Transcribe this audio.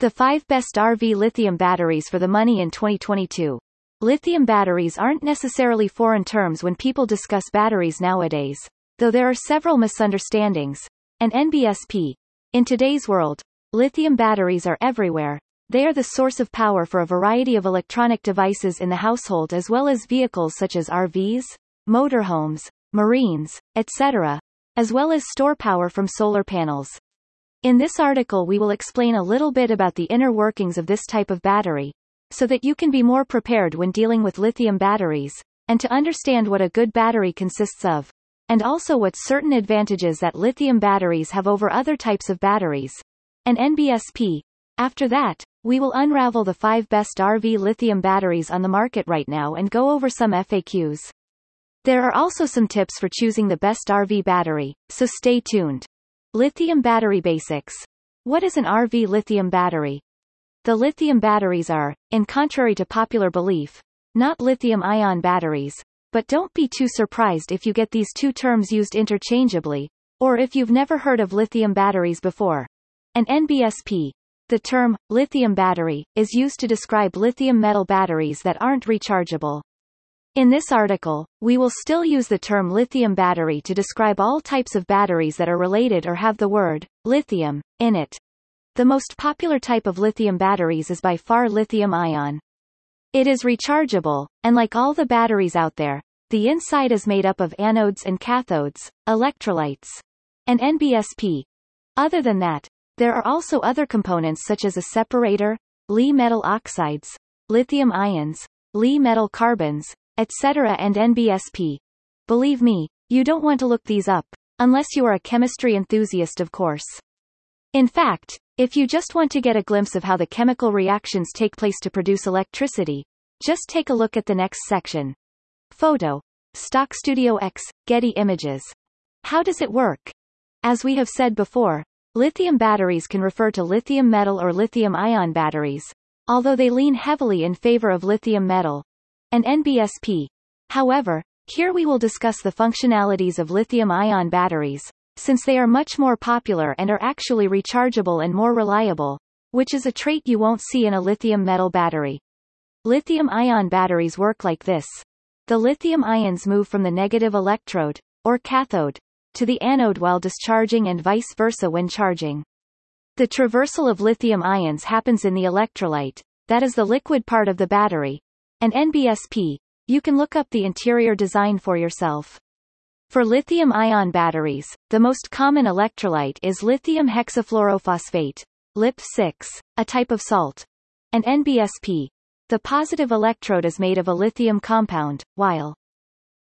The 5 best RV lithium batteries for the money in 2022. Lithium batteries aren't necessarily foreign terms when people discuss batteries nowadays, though there are several misunderstandings. And NBSP. In today's world, lithium batteries are everywhere. They are the source of power for a variety of electronic devices in the household as well as vehicles such as RVs, motorhomes, marines, etc., as well as store power from solar panels. In this article we will explain a little bit about the inner workings of this type of battery, so that you can be more prepared when dealing with lithium batteries, and to understand what a good battery consists of, and also what certain advantages that lithium batteries have over other types of batteries, and NBSP. After that, we will unravel the five best RV lithium batteries on the market right now and go over some FAQs. There are also some tips for choosing the best RV battery, so stay tuned. Lithium battery basics. What is an RV lithium battery? The lithium batteries are, in contrary to popular belief, not lithium-ion batteries, but don't be too surprised if you get these two terms used interchangeably, or if you've never heard of lithium batteries before. An NBSP. The term, lithium battery, is used to describe lithium metal batteries that aren't rechargeable. In this article, we will still use the term lithium battery to describe all types of batteries that are related or have the word lithium in it. The most popular type of lithium batteries is by far lithium-ion. It is rechargeable, and like all the batteries out there, the inside is made up of anodes and cathodes, electrolytes, and NBSP. Other than that, there are also other components such as a separator, Li metal oxides, lithium ions, Li metal carbons, etc. and NBSP. Believe me, you don't want to look these up, unless you are a chemistry enthusiast of course. In fact, if you just want to get a glimpse of how the chemical reactions take place to produce electricity, just take a look at the next section. Photo. Stock Studio X, Getty Images. How does it work? As we have said before, lithium batteries can refer to lithium metal or lithium ion batteries, although they lean heavily in favor of lithium metal and NBSP. However, here we will discuss the functionalities of lithium ion batteries, since they are much more popular and are actually rechargeable and more reliable, which is a trait you won't see in a lithium metal battery. Lithium-ion batteries work like this. The lithium ions move from the negative electrode, or cathode, to the anode while discharging and vice versa when charging. The traversal of lithium ions happens in the electrolyte, that is the liquid part of the battery, and NBSP. You can look up the interior design for yourself. For lithium-ion batteries, the most common electrolyte is lithium hexafluorophosphate, LiP6, a type of salt, and NBSP. The positive electrode is made of a lithium compound, while